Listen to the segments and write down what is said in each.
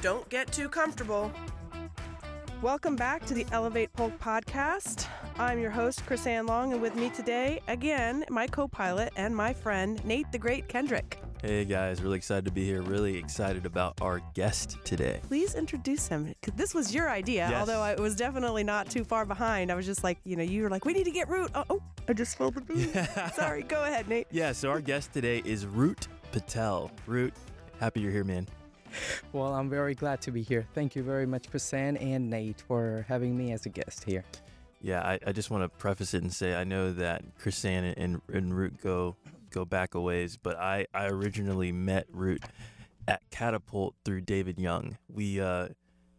Don't get too comfortable. Welcome back to the Elevate Polk podcast. I'm your host, Chrisanne Long, and with me today, again, my co pilot and my friend, Nate the Great Kendrick. Hey guys, really excited to be here. Really excited about our guest today. Please introduce him. This was your idea, Yes. although I was definitely not too far behind. I was just like, you know, you were like, we need to get Root. Oh, oh I just spilled the booze. Sorry, go ahead, Nate. Yeah, so our guest today is Root Patel. Root, happy you're here, man. Well, I'm very glad to be here. Thank you very much, Prasan and Nate, for having me as a guest here. Yeah, I, I just want to preface it and say I know that Chrisanne and, and Root go go back a ways, but I, I originally met Root at Catapult through David Young. We, uh,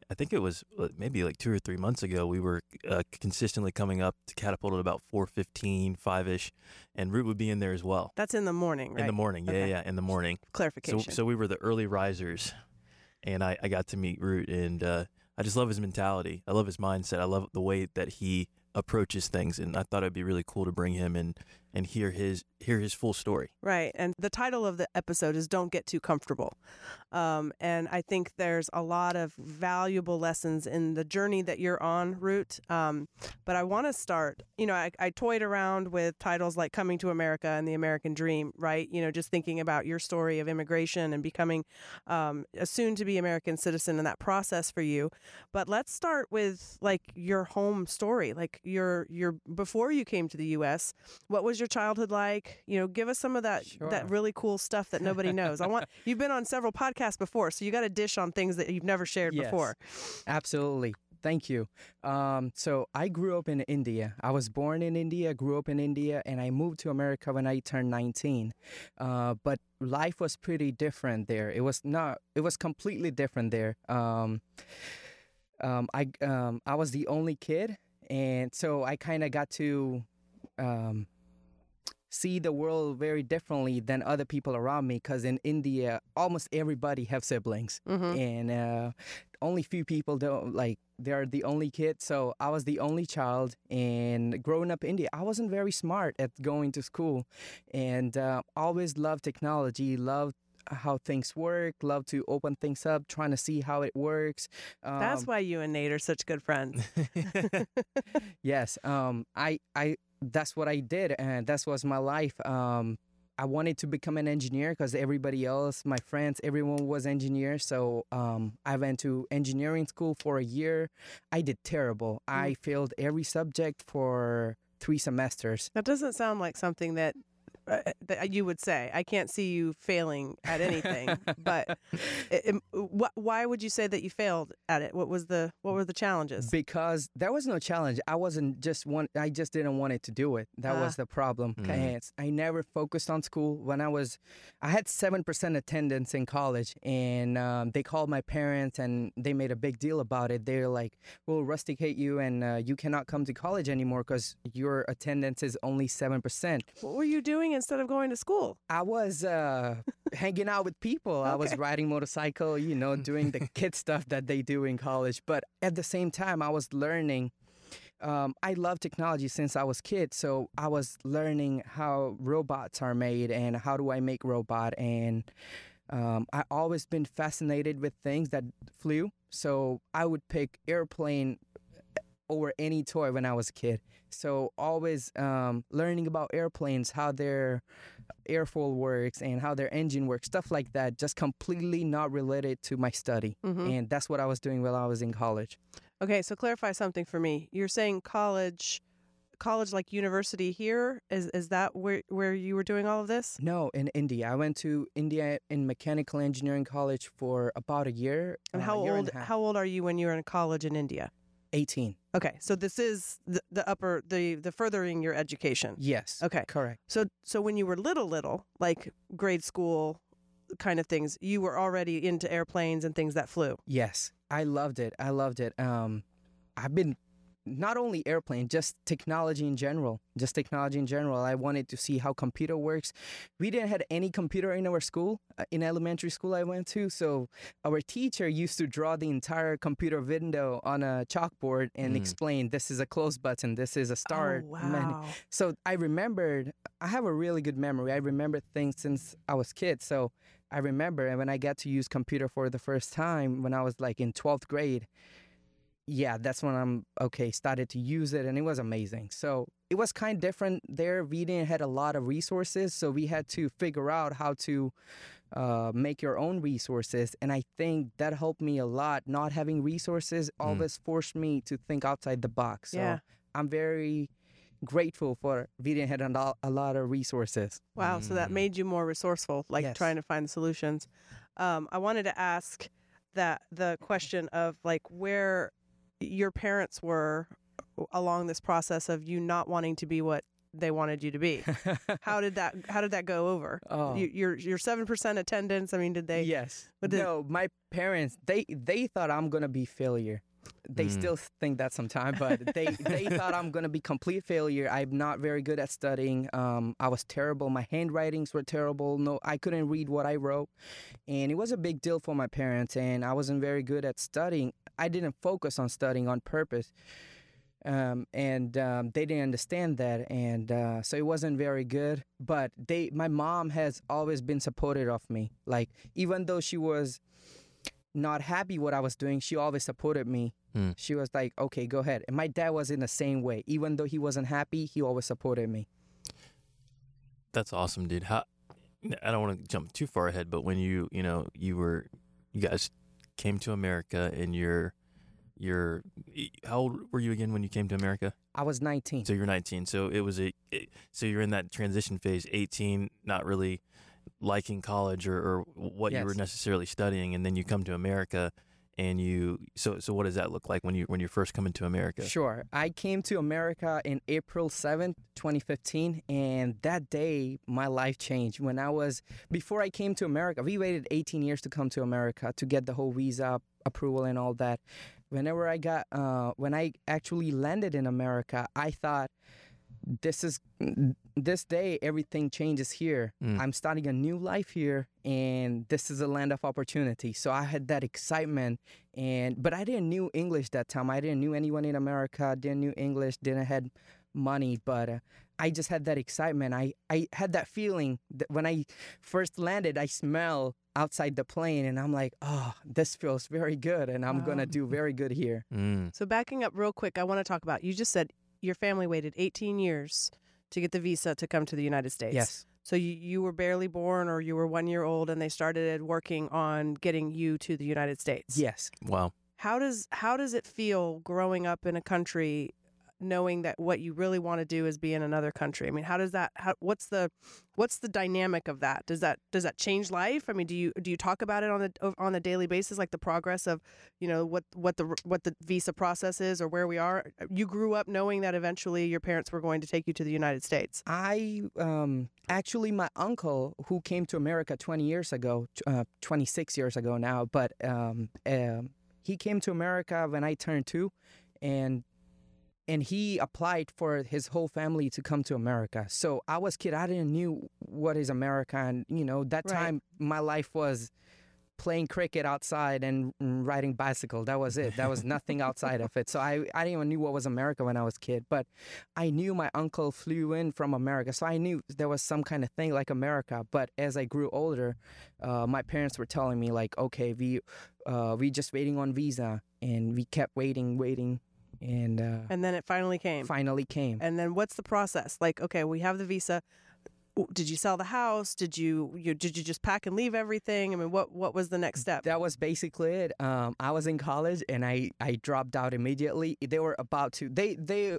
I think it was uh, maybe like two or three months ago, we were uh, consistently coming up to Catapult at about 4.15, 5-ish, and Root would be in there as well. That's in the morning, right? In the morning, yeah, Okay. yeah, in the morning. So, Clarification. so we were the early risers, and I, I got to meet Root, and uh, I just love his mentality. I love his mindset. I love the way that he approaches things, and I thought it'd be really cool to bring him and and hear his hear his full story. Right. And the title of the episode is Don't Get Too Comfortable. Um, and I think there's a lot of valuable lessons in the journey that you're on, Root. Um, but I want to start, you know, I, I toyed around with titles like Coming to America and The American Dream, right? You know, just thinking about your story of immigration and becoming um, a soon to be American citizen and that process for you. But let's start with like your home story, like your, your, before you came to the U.S., what was your childhood like? You know, give us some of that Sure. that really cool stuff that nobody knows. I want you've been on several podcasts before, so you got a dish on things that you've never shared Yes. before. Absolutely. Thank you. Um, so I grew up in India. I was born in India, grew up in India, and I moved to America when I turned 19. Uh, but life was pretty different there. It was not. It was completely different there. Um, um, I um, I was the only kid, and so I kind of got to um, see the world very differently than other people around me. Because in India, almost everybody have siblings, Mm-hmm. and uh, only few people don't like. They're the only kid, so I was the only child. And growing up in India, I wasn't very smart at going to school, and uh, always loved technology, loved how things work, love to open things up, trying to see how it works. Um, That's why you and Nate are such good friends. yes um i i that's what i did and that was my life um i wanted to become an engineer because everybody else my friends everyone was engineers so um i went to engineering school for a year. I did terrible. I failed every subject for three semesters. That doesn't sound like something that. Uh, that you would say I can't see you failing at anything, but it, it- wh- why would you say that you failed at it? What was the what were the challenges? because there was no challenge i wasn't just one i just didn't want it to do it that Ah. was the problem Mm. and i never focused on school when i was i had 7% attendance in college and um, they called my parents and they made a big deal about it they're like we'll rusticate you and uh, you cannot come to college anymore because your attendance is only 7% What were you doing instead of going to school? I was uh, hanging out with people. I was riding motorcycle, you know, doing the kid stuff that they do in college. But at the same time, I was learning. Um, I love technology since I was kid, so I was learning how robots are made and how do I make robot. And um, I always been fascinated with things that flew, so I would pick airplane over any toy when I was a kid. So always um, learning about airplanes, how their airfoil works and how their engine works, stuff like that, just completely not related to my study. Mhm. And that's what I was doing while I was in college. Okay, so clarify something for me. You're saying college, college like university here is is that where where you were doing all of this? No, in India. I went to India in mechanical engineering college for about a year. And uh, how year old a half. how old are you when you were in college in India? 18. Okay, so this is the, the upper the the furthering your education. Yes. Okay. Correct. So so when you were little little, like grade school kind of things, you were already into airplanes and things that flew. Yes. I loved it. I loved it. Um, I've been not only airplane, just technology in general. Just technology in general. I wanted to see how computer works. We didn't have any computer in our school, uh, in elementary school I went to. So our teacher used to draw the entire computer window on a chalkboard and Mm. explain this is a close button, this is a start Oh, menu. wow. So I remembered. I have a really good memory. I remember things since I was kid. So I remember and when I got to use computer for the first time when I was like in 12th grade, yeah, that's when I'm okay, started to use it and it was amazing. So it was kind of different there. We didn't had a lot of resources, so we had to figure out how to uh, make your own resources. And I think that helped me a lot. Not having resources Mm. always forced me to think outside the box. So Yeah. I'm very grateful for we didn't have a lot, a lot of resources. Wow. So that Mm. made you more resourceful, like Yes. trying to find solutions. Um, I wanted to ask that the question of like where your parents were uh, along this process of you not wanting to be what they wanted you to be. How did that How did that go over? oh. You, your your seven percent attendance. I mean, did they? yes. did- no, my parents they they thought I'm gonna be failure. They Mm. still think that sometimes, but they they thought I'm gonna be complete failure. I'm not very good at studying. Um, I was terrible. My handwritings were terrible. No, I couldn't read what I wrote, and it was a big deal for my parents. And I wasn't very good at studying. I didn't focus on studying on purpose. Um, and um, they didn't understand that, and uh, so it wasn't very good. But they, my mom has always been supportive of me. Like even though she was not happy what I was doing, she always supported me. Hmm. She was like, "Okay, go ahead." And my dad was in the same way. Even though he wasn't happy, he always supported me. That's awesome, dude. How I don't want to jump too far ahead, but when you, you know, you were you guys came to America and you're you're how old were you again when you came to America? I was 19. So you're 19. So it was a it, so you're in that transition phase, 18, not really liking college or, or what you were necessarily studying, and then you come to America and you so so what does that look like when you when you're first coming to America? Sure. I came to America in April 7th, 2015, and that day my life changed. When I was before I came to America, we waited 18 years to come to America to get the whole visa approval and all that. Whenever I got uh when I actually landed in America, I thought this is this day everything changes here. Mm. I'm starting a new life here and this is a land of opportunity. So I had that excitement and but I didn't knew English that time. I didn't knew anyone in America, didn't knew English, didn't had money, but uh, I just had that excitement. I I had that feeling that when I first landed, I smell outside the plane and I'm like, "Oh, this feels very good and I'm going to do very good here." Mm. So backing up real quick, I want to talk about. You just said your family waited 18 years to get the visa to come to the United States. Yes. So you, you were barely born or you were one year old and they started working on getting you to the United States. Yes. Wow. How does how does it feel growing up in a country knowing that what you really want to do is be in another country? I mean, how does that how, what's the what's the dynamic of that? Does that does that change life? I mean, do you do you talk about it on the on a daily basis like the progress of, you know, what what the what the visa process is or where we are? You grew up knowing that eventually your parents were going to take you to the United States. I um actually my uncle who came to America 20 years ago, uh, 26 years ago now, but um, um he came to America when I turned 2 and and he applied for his whole family to come to America. So I was kid, I didn't knew what is America and you know that Right. time my life was playing cricket outside and riding bicycle. That was it. That was nothing outside of it. So I, I didn't even knew what was America when I was kid. But I knew my uncle flew in from America, so I knew there was some kind of thing like America. But as I grew older, uh, my parents were telling me like, okay, we uh, we just waiting on visa, and we kept waiting, waiting, and uh, And then it finally came. finally came. And then what's the process? Like, okay, we have the visa. Did you sell the house? Did you, you did you just pack and leave everything? I mean, what what was the next step? That was basically it. Um, I was in college and I, I dropped out immediately. They were about to they they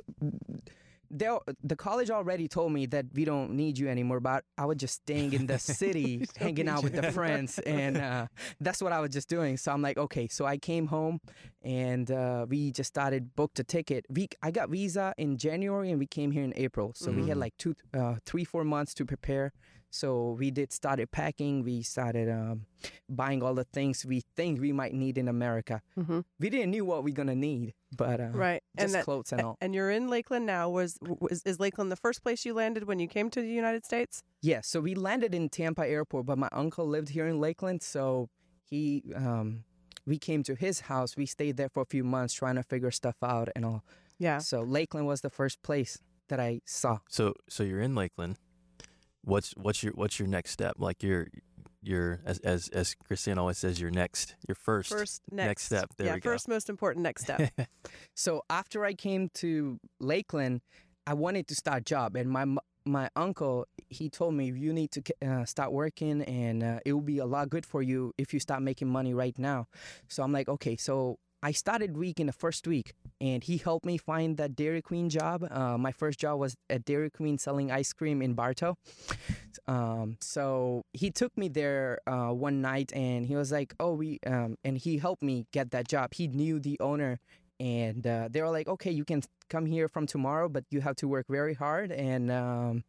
the college already told me that we don't need you anymore. But I was just staying in the city, hanging out with the friends, and uh, that's what I was just doing. So I'm like, okay. So I came home and uh, we just started booked a ticket. We I got visa in January and we came here in April. So we had Mhm. like two, uh, three, four months to prepare. So we did started packing. We started um, buying all the things we think we might need in America. hmm We didn't knew what we're gonna need, but uh, Right, and just that, clothes and all. and you're in Lakeland now. Was, was is Lakeland the first place you landed when you came to the United States? Yeah, so we landed in Tampa Airport, but my uncle lived here in Lakeland, so he um, we came to his house. We stayed there for a few months trying to figure stuff out and all. Yeah. So Lakeland was the first place that I saw. So so you're in Lakeland. What's what's your what's your next step? Like you're your as as as Christine always says, your next, your first, First, next, step. There yeah, we go. first most important next step. So after I came to Lakeland, I wanted to start job, and my my uncle he told me you need to uh, start working, and uh, it will be a lot good for you if you start making money right now. So I'm like, okay, so. I started week in the first week, and he helped me find that Dairy Queen job. Uh, my first job was at Dairy Queen selling ice cream in Bartow. Um, so he took me there uh, one night, and he was like, "Oh, we," um, and he helped me get that job. He knew the owner, and uh, they were like, "Okay, you can come here from tomorrow, but you have to work very hard." And um,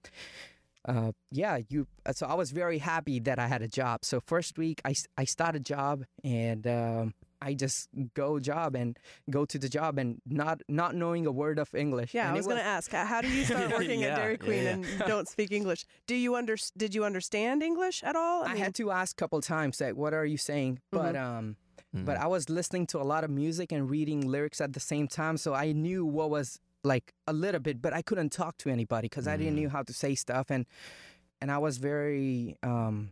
uh, yeah, you. uh, So I was very happy that I had a job. So first week, I start a job, and um, I just go job and go to the job, and not not knowing a word of English. Yeah, And I it was going to ask, how do you start working Yeah, at Dairy Queen yeah. and don't speak English? Do you under did you understand English at all? I had to ask a couple times, like, "What are you saying?" But um, but Mm. I was listening to a lot of music and reading lyrics at the same time, so I knew what was like a little bit, but I couldn't talk to anybody because I didn't Mm. know how to say stuff, and and I was very um,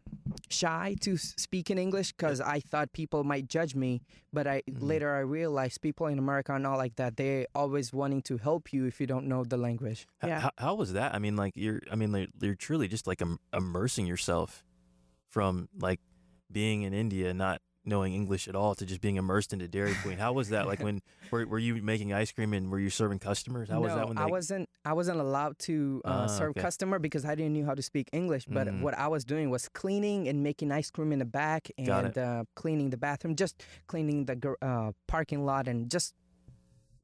shy to speak in English because I thought people might judge me. But I Mhm. later I realized people in America are not like that. They're always wanting to help you if you don't know the language. H- Yeah. How, how was that? I mean, like you're. I mean, like, you're truly just like im- immersing yourself from like being in India, not knowing English at all, to just being immersed into Dairy Queen. How was that? Like when were, were you making ice cream and were you serving customers? How was no, that? When I wasn't. I wasn't allowed to uh, Ah, serve okay. customer because I didn't know how to speak English. But Mhm. what I was doing was cleaning and making ice cream in the back and uh, cleaning the bathroom, just cleaning the uh, parking lot and just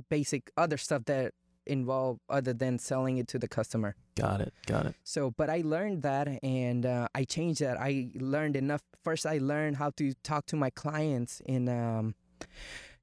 basic other stuff that involve other than selling it to the customer. Got it. Got it. So, but I learned that and uh, I changed that. I learned enough. First, I learned how to talk to my clients in um,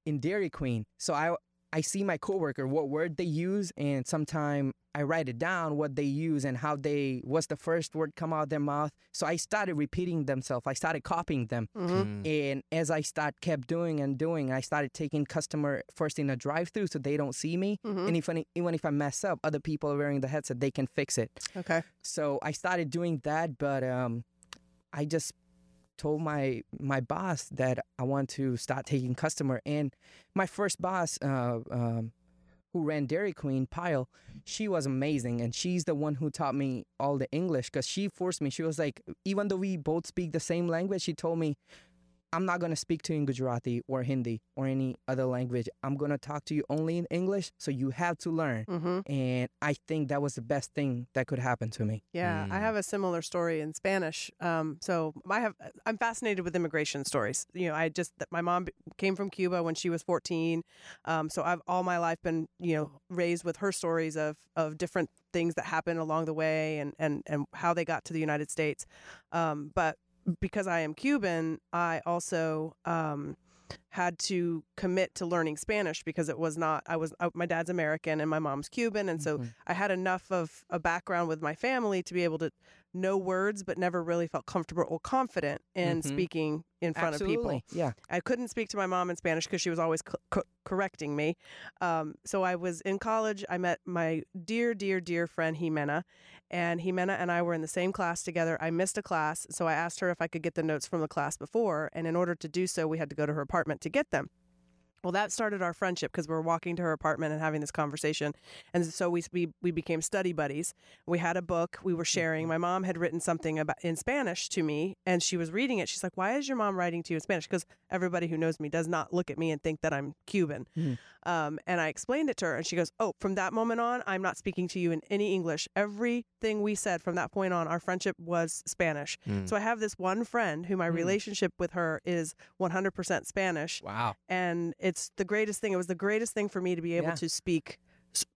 in Dairy Queen. So I I see my coworker what word they use, and sometimes I write it down what they use and how they what's the first word come out of their mouth. So I started repeating themselves. I started copying them. Mhm. Mm. And as I start kept doing and doing, I started taking customer first in a drive-through so they don't see me. Mhm. And if any, even if I mess up, other people are wearing the headset, they can fix it. Okay. So I started doing that, but um, I just told my my boss that I want to start taking customer. And my first boss, uh, um, who ran Dairy Queen, Pyle, she was amazing, and she's the one who taught me all the English because she forced me. She was like, even though we both speak the same language, she told me. I'm not gonna speak to you in Gujarati or Hindi or any other language. I'm gonna talk to you only in English, so you have to learn. hmm And I think that was the best thing that could happen to me. Yeah, I Mm. have a similar story in Spanish. Um, so I have I'm fascinated with immigration stories. You know, I just my mom came from Cuba when she was 14. Um, so I've all my life been you know raised with her stories of of different things that happened along the way and and and how they got to the United States. Um, but because I am Cuban, I also um, had to commit to learning Spanish because it was not I was uh, my dad's American and my mom's Cuban, and so Mhm. I had enough of a background with my family to be able to know words, but never really felt comfortable or confident in Mhm. speaking in front of people. Yeah. I couldn't speak to my mom in Spanish because she was always co- co- correcting me. Um, so I was in college. I met my dear, dear, dear friend Jimena, and Jimena and I were in the same class together. I missed a class, so I asked her if I could get the notes from the class before, and in order to do so, we had to go to her apartment to get them. Well, that started our friendship because we were walking to her apartment and having this conversation, and so we we we became study buddies. We had a book we were sharing. My mom had written something about in Spanish to me, and she was reading it. She's like, "Why is your mom writing to you in Spanish?" Because everybody who knows me does not look at me and think that I'm Cuban. Mhm. Um, and I explained it to her, and she goes, "Oh, from that moment on, I'm not speaking to you in any English. Everything we said from that point on, our friendship was Spanish. Mm. So I have this one friend who my Mm. relationship with her is 100% Spanish, Wow. and it's the greatest thing. It was the greatest thing for me to be able Yeah. to speak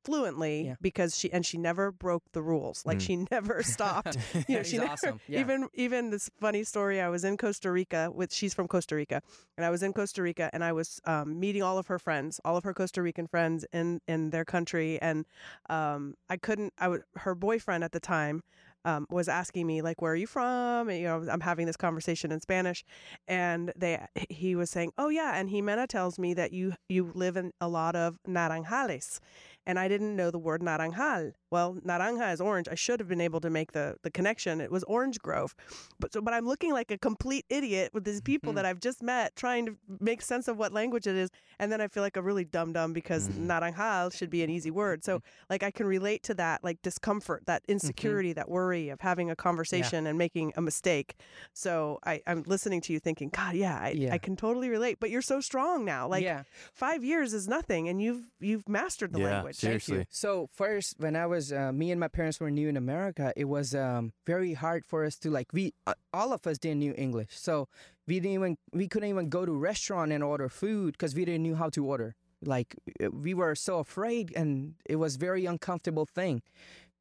fluently Yeah. because she and she never broke the rules. Like Mm. she never stopped. You know, she never, awesome. Yeah. even even this funny story. I was in Costa Rica with she's from Costa Rica, and I was in Costa Rica and I was um, meeting all of her friends, all of her Costa Rican friends in in their country, and um, I couldn't. I would her boyfriend at the time. Um, was asking me like where are you from? and, you know i'm having this conversation in spanish. And they he was saying oh yeah. And jimena tells me that you you live in a lot of naranjales and i didn't know the word naranjal Well, naranja is orange. I should have been able to make the the connection. It was Orange Grove, but so but I'm looking like a complete idiot with these people Mhm. that I've just met, trying to make sense of what language it is, and then I feel like a really dumb dumb because Mhm. naranja should be an easy word. So like I can relate to that like discomfort, that insecurity, that worry of having a conversation and making a mistake. So I, I'm listening to you thinking, God, yeah, I, Yeah. I can totally relate. But you're so strong now. Like yeah. five years is nothing, and you've you've mastered the Yeah, language. seriously. Thank you. So first, when I was, uh, me and my parents were new in America. It was um, very hard for us to like we uh, all of us didn't knew English, so we didn't even we couldn't even go to restaurant and order food because we didn't knew how to order. Like we were so afraid, and it was very uncomfortable thing.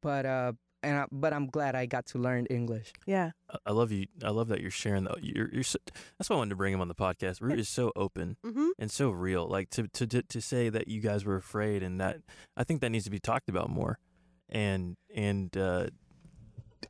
But uh, and I, but I'm glad I got to learn English. Yeah. I- I love you. I love that you're sharing that. You're, you're so, that's why I wanted to bring him on the podcast. Root is so open Mm-hmm. and so real. Like to, to to to say that you guys were afraid, and that I think that needs to be talked about more, and and uh,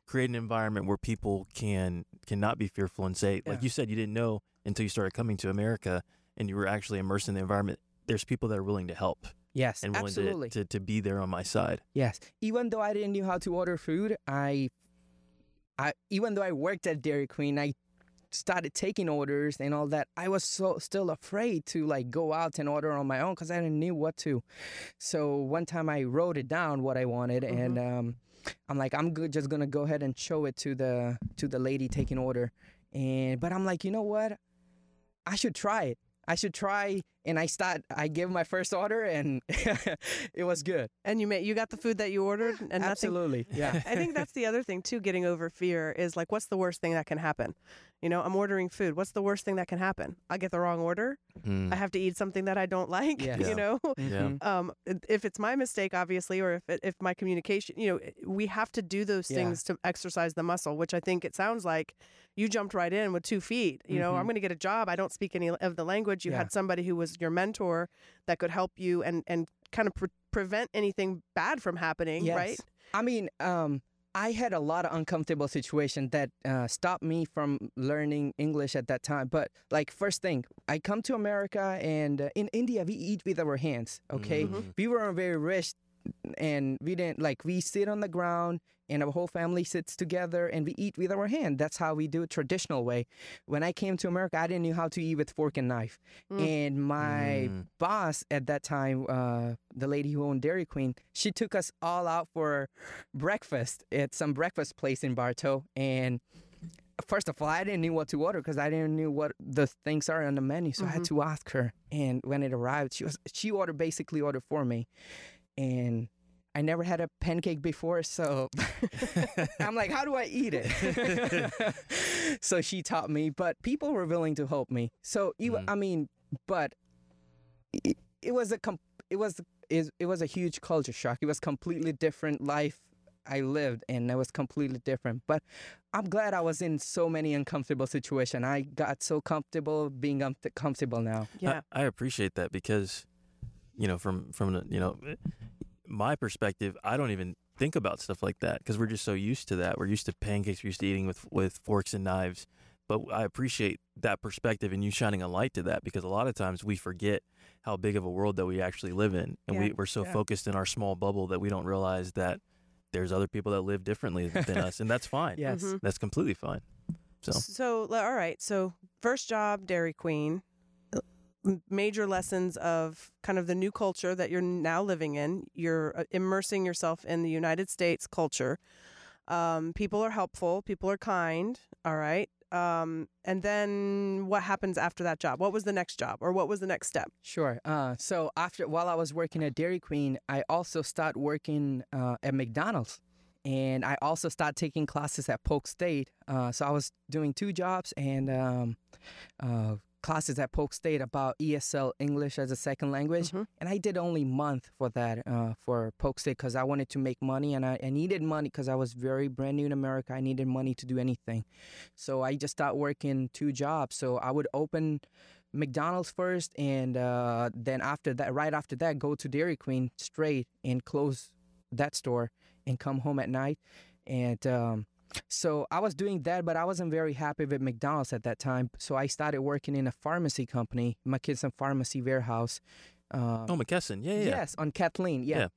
create an environment where people can cannot be fearful and say, like you said, you didn't know until you started coming to America, and you were actually immersed in the environment. There's people that are willing to help Yes, and willing absolutely. to, to to be there on my side. Yes. Even though I didn't know how to order food, I, I even though I worked at Dairy Queen, I started taking orders and all that. I was so still afraid to like go out and order on my own because I didn't know what to. So one time I wrote it down what I wanted, and um, I'm like, I'm good, just gonna go ahead and show it to the to the lady taking order. And but I'm like, you know what? I should try it. I should try, and I start. I give my first order, and it was good. And you made you got the food that you ordered, and nothing. Absolutely, yeah. I think that's the other thing too. Getting over fear is like, what's the worst thing that can happen? You know, I'm ordering food. What's the worst thing that can happen? I get the wrong order. Mm. I have to eat something that I don't like. Yeah. You know, Yeah. Mhm. um, if it's my mistake, obviously, or if it, if my communication, you know, we have to do those Yeah. things to exercise the muscle, which I think it sounds like you jumped right in with two feet. You know, Mhm. I'm going to get a job. I don't speak any of the language. You Yeah. had somebody who was your mentor that could help you and and kind of pre- prevent anything bad from happening, Yes. right? I mean, um, I had a lot of uncomfortable situations that uh, stopped me from learning English at that time. But like, first thing, I come to America, and uh, in India we eat with our hands. Okay, Mhm. we weren't very rich, and we didn't like we sit on the ground. And our whole family sits together and we eat with our hand. That's how we do it traditional way. When I came to America, I didn't know how to eat with fork and knife. Mm. And my Mm. boss at that time, uh, the lady who owned Dairy Queen, she took us all out for breakfast at some breakfast place in Bartow. And first of all, I didn't know what to order because I didn't know what the things are on the menu. So I had to ask her. And when it arrived, she was she ordered basically ordered for me, and. I never had a pancake before, so I'm like, how do I eat it? so she taught me, but people were willing to help me. So you, Mm. I mean, but it, it was a com- it was it, it was a huge culture shock. It was completely different life I lived, and it was completely different. But I'm glad I was in so many uncomfortable situations. I got so comfortable being uncomfortable now. Yeah. I, I appreciate that because, you know, from from the, you know, my perspective, I don't even think about stuff like that because we're just so used to that. We're used to pancakes. We're used to eating with with forks and knives. But I appreciate that perspective and you shining a light to that because a lot of times we forget how big of a world that we actually live in, and Yeah. we we're so Yeah. focused in our small bubble that we don't realize that there's other people that live differently than us, and that's fine. Yes. Mhm. That's completely fine. So So, all right. So, first job, Dairy Queen. Major lessons of kind of the new culture that you're now living in. You're uh, immersing yourself in the United States culture. Um, people are helpful. People are kind. All right. Um, and then what happens after that job? What was the next job, or what was the next step? Sure. Uh, so after while I was working at Dairy Queen, I also started working uh, at McDonald's, and I also started taking classes at Polk State. Uh, so I was doing two jobs and um, uh, classes at Polk State about ESL English as a second language, Mhm. and I did only month for that uh, for Polk State because I wanted to make money and I, I needed money because I was very brand new in America. I needed money to do anything, so I just started working two jobs. So I would open McDonald's first, and uh, then after that, right after that, go to Dairy Queen straight and close that store and come home at night. And um, so I was doing that, but I wasn't very happy with McDonald's at that time. So I started working in a pharmacy company, McKesson Pharmacy Warehouse. Uh, oh, McKesson, yeah, yeah, yeah. Yes, on Kathleen. Yeah. Yeah.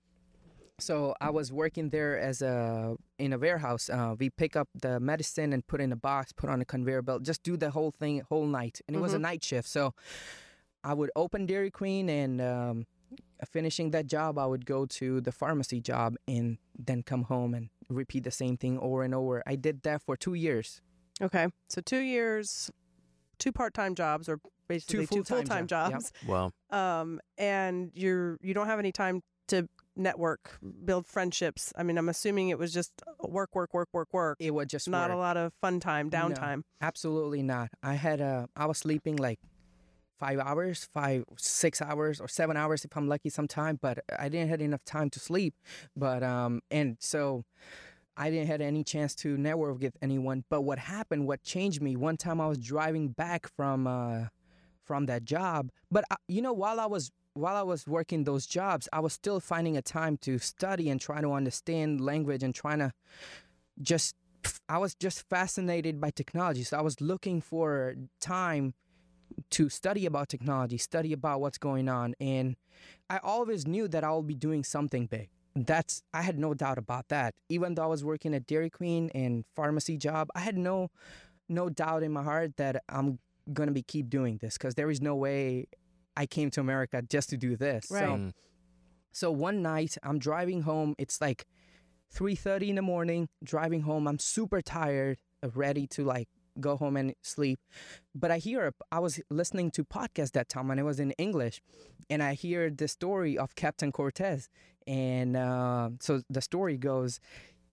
So I was working there as a in a warehouse. Uh, we pick up the medicine and put in a box, put on a conveyor belt, just do the whole thing whole night, and it was a Mhm. night shift. So I would open Dairy Queen and um, finishing that job, I would go to the pharmacy job and then come home and repeat the same thing over and over. I did that for two years. Okay. So two years, two part-time jobs, or basically two full-time full-time job- yep. jobs. Wow. Um, and you're you don't have any time to network, build friendships. I mean, I'm assuming it was just work, work, work, work, work. It was just Not work. a lot of fun time, No. downtime. Absolutely not. I had uh, I was sleeping like five hours, five, six hours, or seven hours if I'm lucky sometime. But I didn't have enough time to sleep. But um, and so I didn't have any chance to network with anyone. But what happened? What changed me? One time I was driving back from uh, from that job. But you know, while I was while I was working those jobs, I was still finding a time to study and try to understand language and trying to just I was just fascinated by technology. So I was looking for time to study about technology, study about what's going on. And I always knew that I will be doing something big. That's I had no doubt about that. Even though I was working at Dairy Queen and pharmacy job, I had no no doubt in my heart that I'm gonna be keep doing this because there is no way I came to America just to do this. Right. So Mm. so one night I'm driving home. It's like 3:30 in the morning. Driving home, I'm super tired, ready to like go home and sleep. But I hear I was listening to podcast that time, and it was in English, and I hear the story of Captain Cortez. And uh, so the story goes,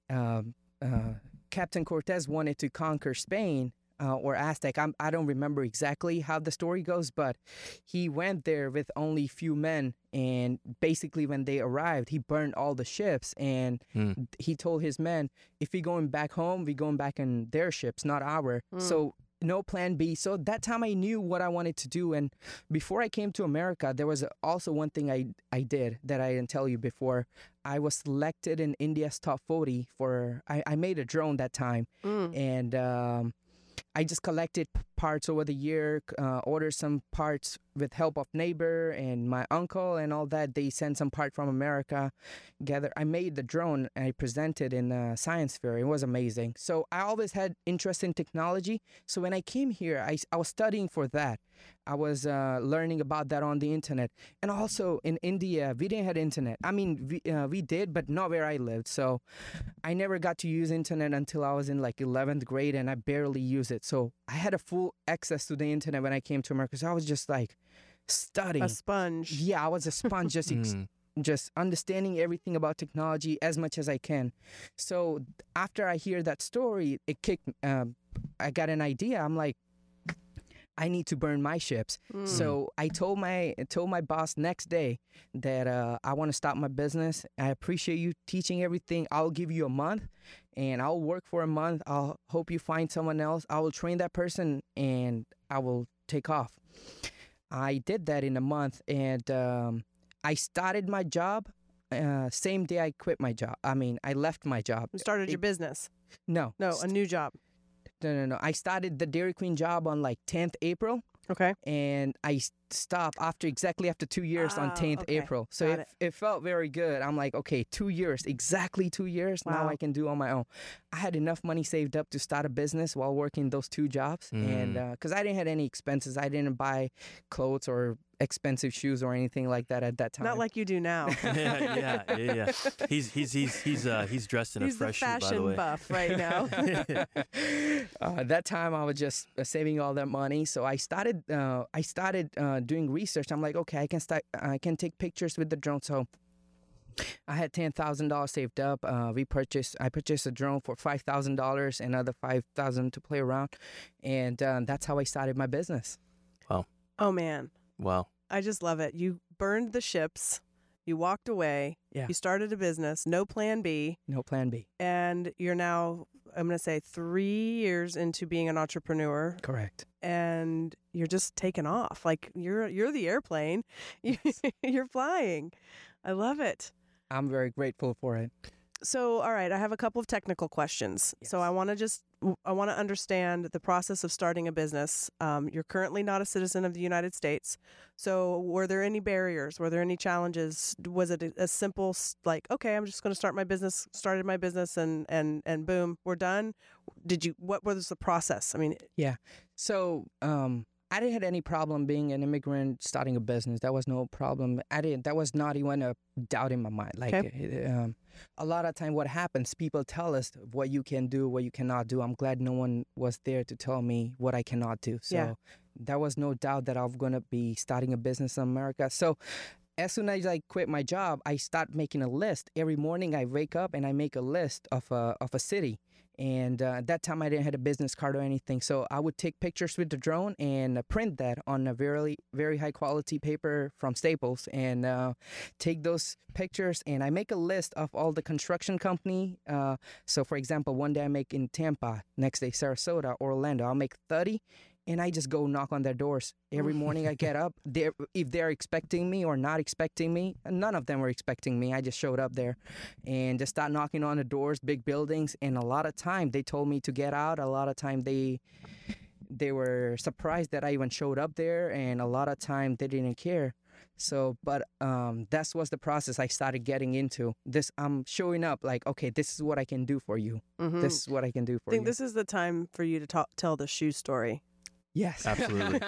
um, uh, Captain Cortez wanted to conquer Spain. Uh, or Aztec. I'm, I don't remember exactly how the story goes, but he went there with only few men and basically when they arrived he burned all the ships and Hmm. he told his men if we going back home we going back in their ships not our Hmm. so no plan b so that time i knew what i wanted to do and before i came to america there was also one thing i i did that i didn't tell you before i was selected in india's top 40 for i, I made a drone that time Mm. and um, I just collected parts over the year, uh, ordered some parts with help of neighbor and my uncle and all that. They sent some part from America. Gather, I made the drone and I presented in science fair. It was amazing. So I always had interest in technology. So when I came here, I, I was studying for that. I was uh, learning about that on the internet, and also in India, we didn't have internet. I mean, we uh, we did, but not where I lived. So I never got to use internet until I was in like 11th grade and I barely use it. So I had a full access to the internet when I came to America. So I was just like studying. A sponge. yeah, I was a sponge just ex- Mm. just understanding everything about technology as much as I can. So after I hear that story, it kicked um, I got an idea. I'm like I need to burn my ships. Mm. So I told my told my boss next day that uh, I want to stop my business. I appreciate you teaching everything. I'll give you a month, and I'll work for a month. I'll hope you find someone else. I will train that person, and I will take off. I did that in a month, and um, I started my job. Uh, same day I quit my job. I mean, I left my job. You started your business. No, No, a new job. No, no, no. I started the Dairy Queen job on like 10th April Okay. and I s- stopped after exactly after two years on Ah, 10th okay. April. So Got it, it felt very good. I'm like, okay, two years, exactly two years. Now I can do on my own. I had enough money saved up to start a business while working those two jobs, and Mm. because I didn't have any expenses, I didn't buy clothes or expensive shoes or anything like that at that time. Not like you do now. yeah, yeah, yeah, yeah. He's he's he's he's uh he's dressed in He's a the fresh suit, by the fashion way. buff right now. uh, at that time I was just uh, saving all that money, so I started. Uh, I started uh, doing research. I'm like, okay, I can start. I can take pictures with the drone. So I had ten thousand dollars saved up. Uh, we purchased. I purchased a drone for five thousand dollars, and another five thousand to play around, and uh, that's how I started my business. Wow. Oh man, wow. I just love it. You burned the ships. You walked away. Yeah. You started a business. No plan B. No plan B. And you're now, I'm going to say, three years into being an entrepreneur, Correct. and you're just taking off. Like you're you're the airplane. you're flying. I love it. I'm very grateful for it. So, all right, I have a couple of technical questions. So, I want to just i want to understand the process of starting a business. Um, you're currently not a citizen of the United States, so were there any barriers? Were there any challenges? Was it a, a simple like, okay, I'm just going to start my business, started my business, and and and boom, we're done? Did you? What was the process? I mean, Yeah. So um, I didn't have any problem being an immigrant starting a business. That was no problem. I didn't. That was not even a doubt in my mind. Like uh, um, a lot of time, what happens? People tell us what you can do, what you cannot do. I'm glad no one was there to tell me what I cannot do. So Yeah. that was no doubt that I'm gonna be starting a business in America. So. As soon as I quit my job, I start making a list. Every morning I wake up and I make a list of a, of a city. And uh, at that time, I didn't have a business card or anything. So I would take pictures with the drone and uh, print that on a very, very high quality paper from Staples and uh, take those pictures. And I make a list of all the construction company. Uh, so, for example, one day I make in Tampa, next day Sarasota, Orlando. I'll make 30 and I just go knock on their doors every morning. I get up. They're, if they're expecting me or not expecting me, none of them were expecting me. I just showed up there and just start knocking on the doors, big buildings. And a lot of time they told me to get out. A lot of time they they were surprised that I even showed up there, and a lot of time they didn't care. So, but um, that was the process I started getting into. This I'm showing up like, okay, this is what I can do for you. mhm. This is what I can do for I think you. this is the time for you to tell the shoe story. Yes, Absolutely.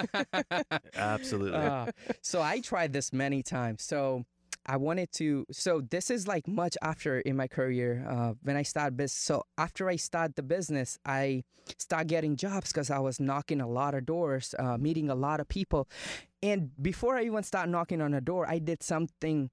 Absolutely. Uh, so I tried this many times. So I wanted to. So this is like much after in my career uh, when I started business. So after I start the business, I start getting jobs because I was knocking a lot of doors, uh, meeting a lot of people, and before I even start knocking on a door, I did something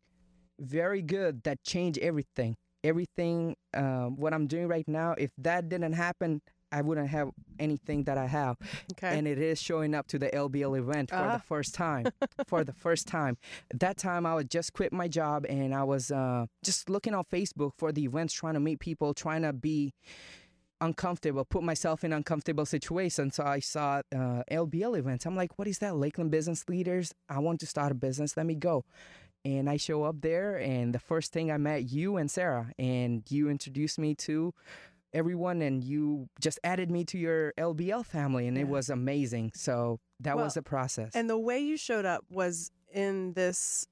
very good that changed everything. Everything uh, what I'm doing right now. If that didn't happen. I wouldn't have anything that I have Okay. and it is showing up to the LBL event for Ah. the first time. for the first time. That time I was just quit my job and I was uh, just looking on Facebook for the events, trying to meet people, trying to be uncomfortable, put myself in uncomfortable situations. So I saw uh, LBL events. I'm like, what is that? Lakeland Business Leaders. I want to start a business. Let me go. And I show up there, and the first thing I met you and Sarah, and you introduced me to everyone and you just added me to your LBL family and it was amazing. So that Well, was the process. And the way you showed up was in this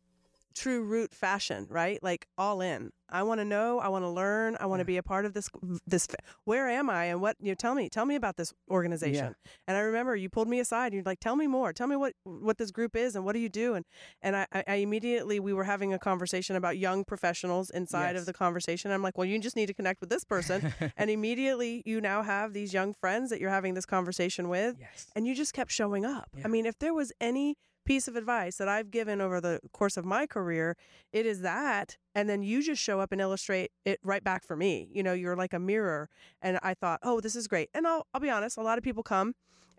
true root fashion, right? Like all in. I want to know. I want to learn. I want to Yeah. be a part of this. This. Where am I? And what? You know, tell me. Tell me about this organization. And I remember you pulled me aside. and You're like, tell me more. Tell me what what this group is and what do you do? And and I, I immediately we were having a conversation about young professionals inside of the conversation. I'm like, well, you just need to connect with this person. and immediately you now have these young friends that you're having this conversation with yes. and you just kept showing up. Yeah. I mean, if there was any piece of advice that I've given over the course of my career, it is that. And then you just show up and illustrate it right back for me. You know, you're like a mirror. And I thought, oh, this is great. And I'll, I'll be honest, a lot of people come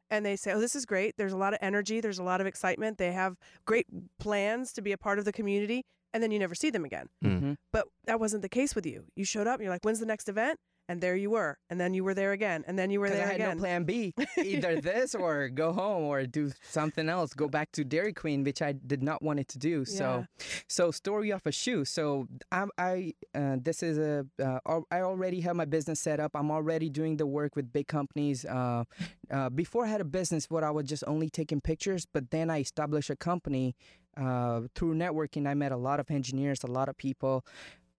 and they say, oh, this is great. There's a lot of energy, there's a lot of excitement. They have great plans to be a part of the community. And then you never see them again. Mhm. But that wasn't the case with you. You showed up and you're like, when's the next event? And there you were. And then you were there again. And then you were there again. I had again. no plan B. Either this or go home or do something else. Go back to Dairy Queen, which I did not want it to do. So, so story of a shoe. So I'm, I uh, this is a uh, I already have my business set up. I'm already doing the work with big companies. Uh, uh, before I had a business, what I was just only taking pictures, but then I established a company. Uh, through networking, I met a lot of engineers, a lot of people.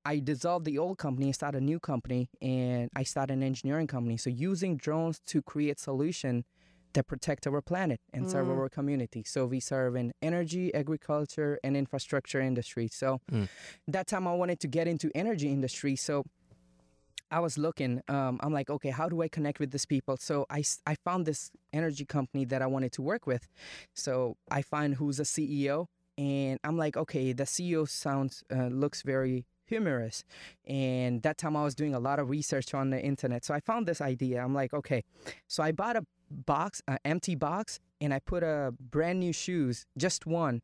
I dissolved the old company, started a new company, and I started an engineering company. So using drones to create solution that protect our planet and serve Mm. our community. So we serve in energy, agriculture, and infrastructure industry. So Mm. that time I wanted to get into energy industry. So I was looking. Um, I'm like, okay, how do I connect with these people? So I, I found this energy company that I wanted to work with. So I find who's a CEO, and I'm like, okay, the CEO sounds uh, looks very humorous. And that time I was doing a lot of research on the internet. So I found this idea. I'm like, okay, so I bought a box, an empty box, and I put a brand new shoes, just one,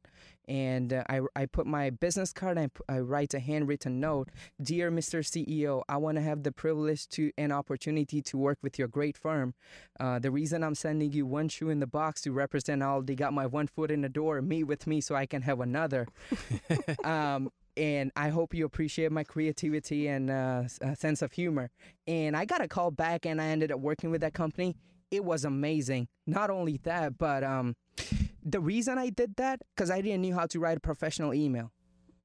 and uh, I I put my business card and I, I write a handwritten note, dear Mr. CEO, I want to have the privilege to an opportunity to work with your great firm. Uh, the reason I'm sending you one shoe in the box to represent I already got my one foot in the door. Meet with me so I can have another. um, and I hope you appreciate my creativity and uh, s- uh, sense of humor. And I got a call back, and I ended up working with that company. It was amazing. Not only that, but um, the reason I did that because I didn't know how to write a professional email.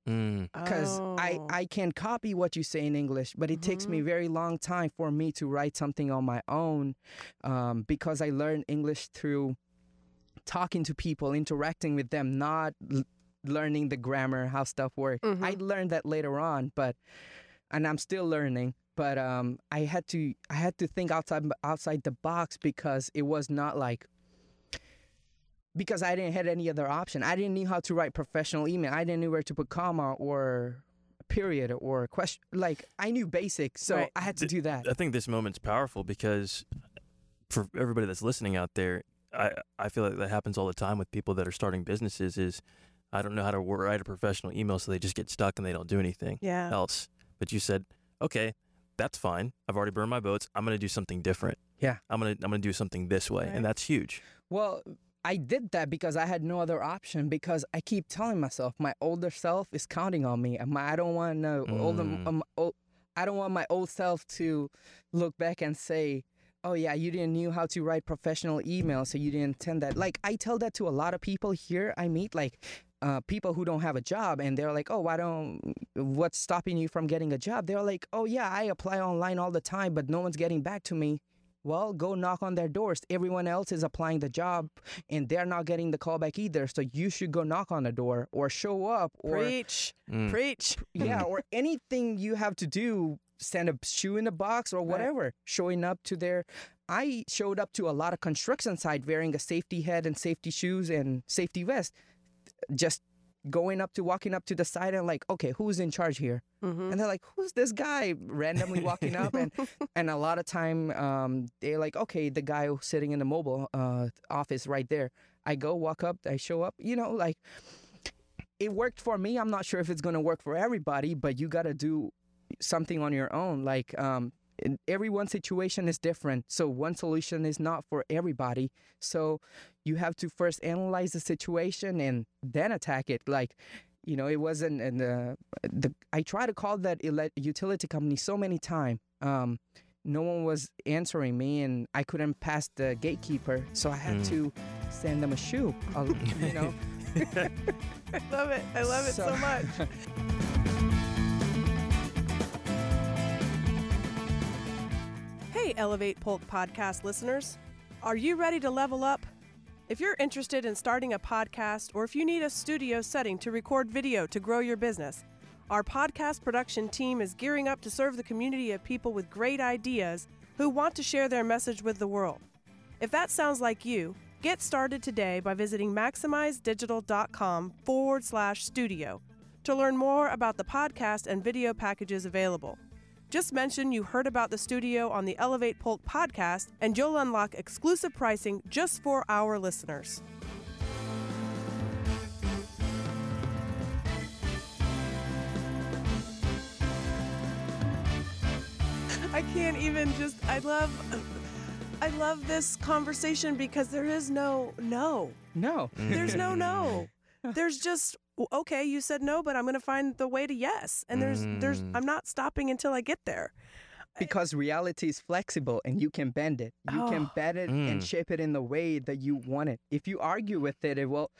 Mm. Because I Oh. I can copy what you say in English, but it takes me very long time for me to write something on my own, um, because I learned English through talking to people, interacting with them, not l- learning the grammar, how stuff works. I learned that later on, but and I'm still learning. But um, I had to I had to think outside outside the box because it was not like because I didn't have any other option. I didn't know how to write professional email. I didn't know where to put comma or period or question. Like I knew basic, so Right. I had to Th- do that. I think this moment's powerful because for everybody that's listening out there, I I feel like that happens all the time with people that are starting businesses. Is I don't know how to write a professional email, so they just get stuck and they don't do anything yeah. else. But you said, okay, that's fine. I've already burned my boats. I'm gonna do something different. Yeah. I'm gonna I'm gonna do something this way, Right. and that's huge. Well, I did that because I had no other option. Because I keep telling myself my older self is counting on me. I don't want no older. Mm. Um, old, I don't want my old self to look back and say, "Oh yeah, you didn't knew how to write professional emails, so you didn't intend that." Like I tell that to a lot of people here I meet, like. Uh, people who don't have a job and they're like, oh, why don't, what's stopping you from getting a job? They're like, oh, yeah, I apply online all the time, but no one's getting back to me. Well, go knock on their doors. Everyone else is applying the job and they're not getting the call back either. So you should go knock on the door or show up or Preach. Mm. Preach. yeah, or anything you have to do, send a shoe in the box or Right. whatever. Showing up to their I showed up to a lot of construction site wearing a safety head and safety shoes and safety vest. Just going up to walking up to the side and like, okay, who's in charge here? Mhm. And they're like, who's this guy randomly walking up? And and a lot of time um, they're like, okay, the guy who's sitting in the mobile uh, office right there. I go walk up, I show up. You know, like it worked for me. I'm not sure if it's gonna work for everybody, but you gotta do something on your own. Like um, everyone's situation is different, so one solution is not for everybody. So you have to first analyze the situation and then attack it. Like you know, it wasn't and uh, the I tried to call that ele- utility company so many times. Um, no one was answering me, and I couldn't pass the gatekeeper, so I had Mm. to send them a shoe. I'll- you know, I love it. I love it so, So- much. Hey, Elevate Polk podcast listeners. Are you ready to level up? If you're interested in starting a podcast or if you need a studio setting to record video to grow your business, our podcast production team is gearing up to serve the community of people with great ideas who want to share their message with the world. If that sounds like you, get started today by visiting maximizedigital.com forward slash studio to learn more about the podcast and video packages available. Just mention you heard about the studio on the Elevate Polk podcast, and you'll unlock exclusive pricing just for our listeners. I can't even just I love I love this conversation because there is no no. no. There's no no. There's just okay, you said no, but I'm going to find the way to yes. And there's there's Mm. I'm not stopping until I get there. because reality is flexible and you can bend it. You Oh. can bend it and Mm. shape it in the way that you want it. If you argue with it, it will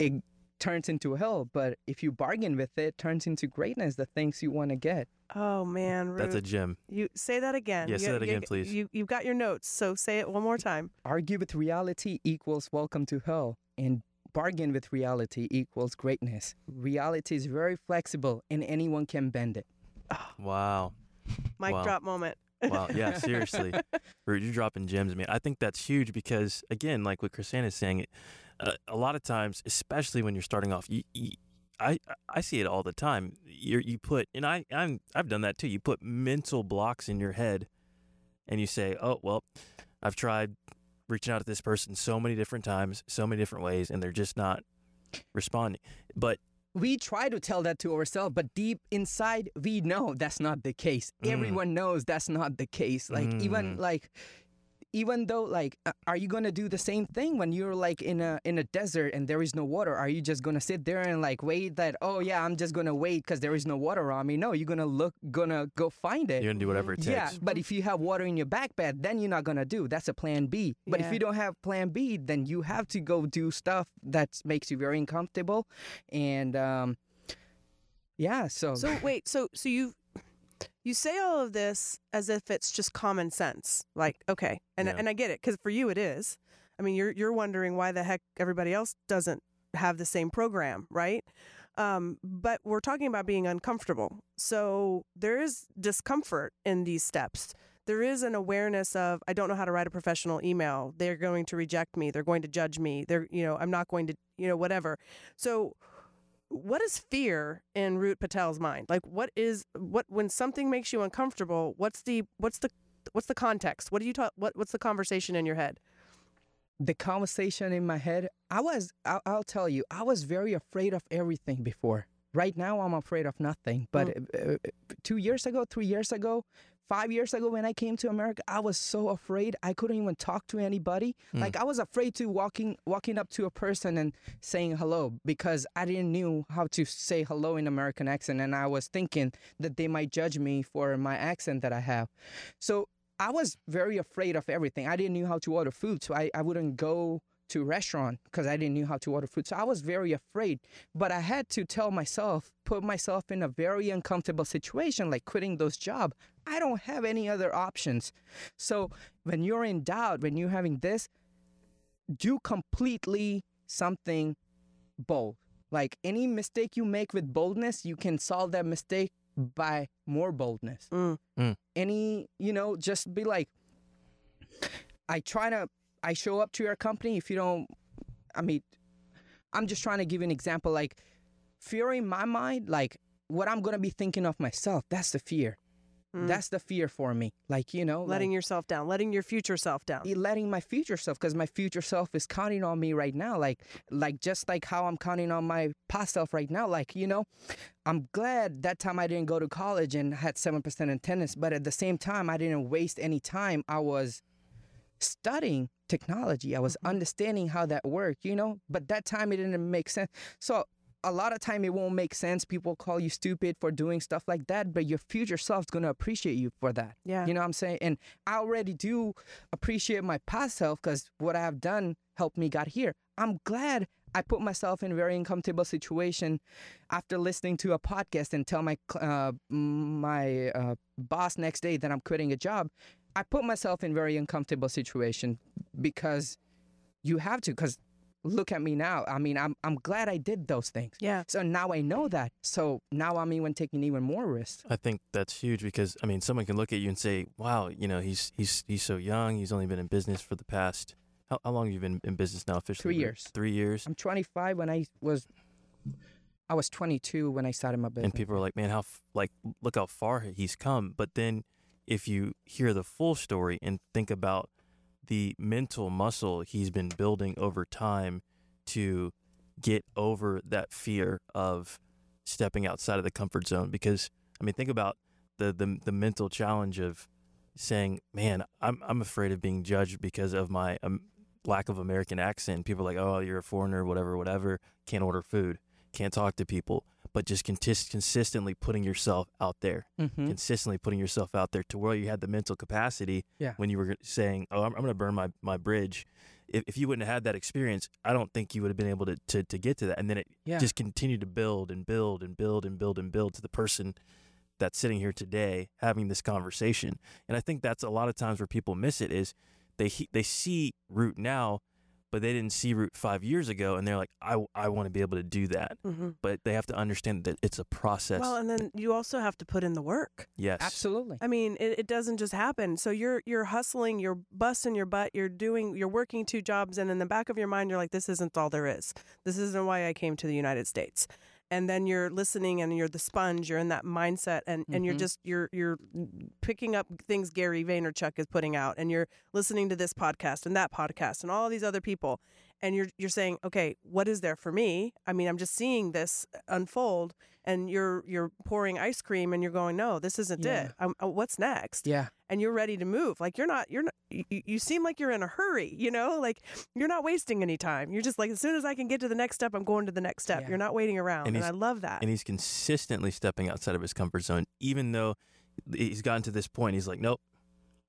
it turns into hell. But if you bargain with it, it turns into greatness, the things you want to get. Oh man, Rut. That's a gem. you say that again. Yeah, You say that you- again, please. You you've got your notes, so say it one more time. Argue with reality equals welcome to hell. And bargain with reality equals greatness. Reality is very flexible and anyone can bend it. Wow. Mic Wow. drop moment. Wow. Yeah. Seriously, Rut, you're dropping gems, man. I think that's huge because, again, like what Chrisanne is saying, uh, a lot of times, especially when you're starting off, you, you, I I see it all the time. You you put, and I I'm I've done that too. You put mental blocks in your head, and you say, oh well, I've tried reaching out to this person so many different times, so many different ways, and they're just not responding. But we try to tell that to ourselves, but deep inside, we know that's not the case. Mm. Everyone knows that's not the case. Like even Mm. like even though like are you gonna do the same thing when you're like in a in a desert and there is no water? Are you just gonna sit there and like wait that oh yeah i'm just gonna wait because there is no water around me. No you're gonna look gonna go find it. You're gonna do whatever it takes. yeah but if you have water in your backpack then you're not gonna do. That's a plan b. But if you don't have plan b then you have to go do stuff that makes you very uncomfortable and um yeah so So wait, so so you you say all of this as if it's just common sense. Like, okay. And Yeah. and I get it cuz for you it is. I mean, you're you're wondering why the heck everybody else doesn't have the same program, right? Um, but we're talking about being uncomfortable. So there is discomfort in these steps. There is an awareness of I don't know how to write a professional email. They're going to reject me. They're going to judge me. They're you know I'm not going to you know whatever. So what is fear in Rut Patel's mind? Like what is what when something makes you uncomfortable, what's the what's the what's the context? What do you talk what what's the conversation in your head? the conversation in my head i was I'll, I'll tell you i was very afraid of everything before right now i'm afraid of nothing but uh, two years ago three years ago five years ago when i came to america i was so afraid i couldn't even talk to anybody Mm. like i was afraid to walking walking up to a person and saying hello because i didn't knew how to say hello in american accent and i was thinking that they might judge me for my accent that i have so I was very afraid of everything. I didn't know how to order food, so I, I wouldn't go to restaurant because I didn't know how to order food. So I was very afraid. But I had to tell myself, put myself in a very uncomfortable situation, like quitting those job. I don't have any other options. So when you're in doubt, when you're having this, do completely something bold. Like any mistake you make with boldness, you can solve that mistake by more boldness Mm. any you know just be like i try to i show up to your company if you don't i mean i'm just trying to give you an example like fear in my mind like what i'm gonna be thinking of myself that's the fear Mm. that's the fear for me like you know letting like, yourself down, letting your future self down. letting my future self because my future self is counting on me right now like like just like how i'm counting on my past self right now like you know i'm glad that time i didn't go to college and had 7% attendance but at the same time i didn't waste any time i was studying technology i was understanding how that worked you know but that time it didn't make sense so a lot of time it won't make sense people call you stupid for doing stuff like that but your future self's going to appreciate you for that Yeah. you know what I'm saying? And I already do appreciate my past self because what I have done helped me got here. I'm glad I put myself in a very uncomfortable situation after listening to a podcast and tell my uh, my uh, boss next day that I'm quitting a job. I put myself in very uncomfortable situation because you have to. Because look at me now. I mean, I'm I'm glad I did those things. yeah. So now I know that. So now I'm even taking even more risks. I think that's huge because I mean, someone can look at you and say, "Wow, you know, he's he's he's so young. He's only been in business for the past how, how long have you been in business now officially? Three years. Three years. I'm 25 when I was I was 22 when I started my business. And people are like, "Man, how f- like look how far he's come." But then, if you hear the full story and think about the mental muscle he's been building over time to get over that fear of stepping outside of the comfort zone because I mean think about the the, the mental challenge of saying man I'm I'm afraid of being judged because of my um, lack of American accent. People are like oh you're a foreigner whatever whatever. Can't order food. Can't talk to people but just consistently putting yourself out there Mhm. consistently putting yourself out there to where you had the mental capacity Yeah. when you were saying, "Oh, I'm, I'm going to burn my my bridge." If, if you wouldn't have had that experience, I don't think you would have been able to, to, to get to that. And then it Yeah. just continued to build and build and build and build and build to the person that's sitting here today having this conversation. And I think that's a lot of times where people miss it is they they see Rut now, but they didn't see Rut five years ago, and they're like, I I want to be able to do that, hmm but they have to understand that it's a process. Well, and then you also have to put in the work. yes, Absolutely. I mean, it, it doesn't just happen. So you're you're hustling, you're busting your butt, you're doing, you're working two jobs, and in the back of your mind, you're like, this isn't all there is. This isn't why I came to the United States. And then you're listening, and you're the sponge. You're in that mindset, and, and you're Mhm. just you're you're picking up things Gary Vaynerchuk is putting out, and you're listening to this podcast and that podcast and all these other people, and you're you're saying, okay, what is there for me? I mean, I'm just seeing this unfold, and you're you're pouring ice cream, and you're going, no, this isn't Yeah. it. Um, uh, what's next? Yeah. And you're ready to move. Like you're not. You're not. You, you- seem like you're in a hurry. You know, like you're not wasting any time. You're just like, as soon as I can get to the next step, I'm going to the next step. Yeah. You're not waiting around, And and, I love that. and he's consistently stepping outside of his comfort zone, even though he's gotten to this point. He's like, nope.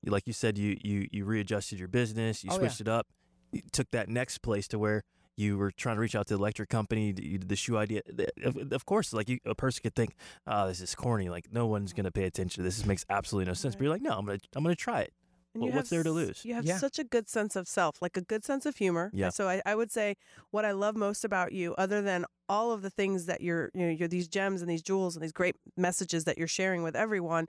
Like you said, you you you readjusted your business, you Oh, yeah. switched it up, took that next place to where you were trying to reach out to the electric company, you did the shoe idea. Of, of course, like you, a person could think, oh, this is corny. Like no one's gonna pay attention to this. This makes absolutely no sense. But you're like, no, I'm gonna I'm gonna try it. And Well, you what's have there to lose? You have Yeah. such a good sense of self, like a good sense of humor. Yeah. So I, I would say what I love most about you, other than all of the things that you're, you know, you're these gems and these jewels and these great messages that you're sharing with everyone,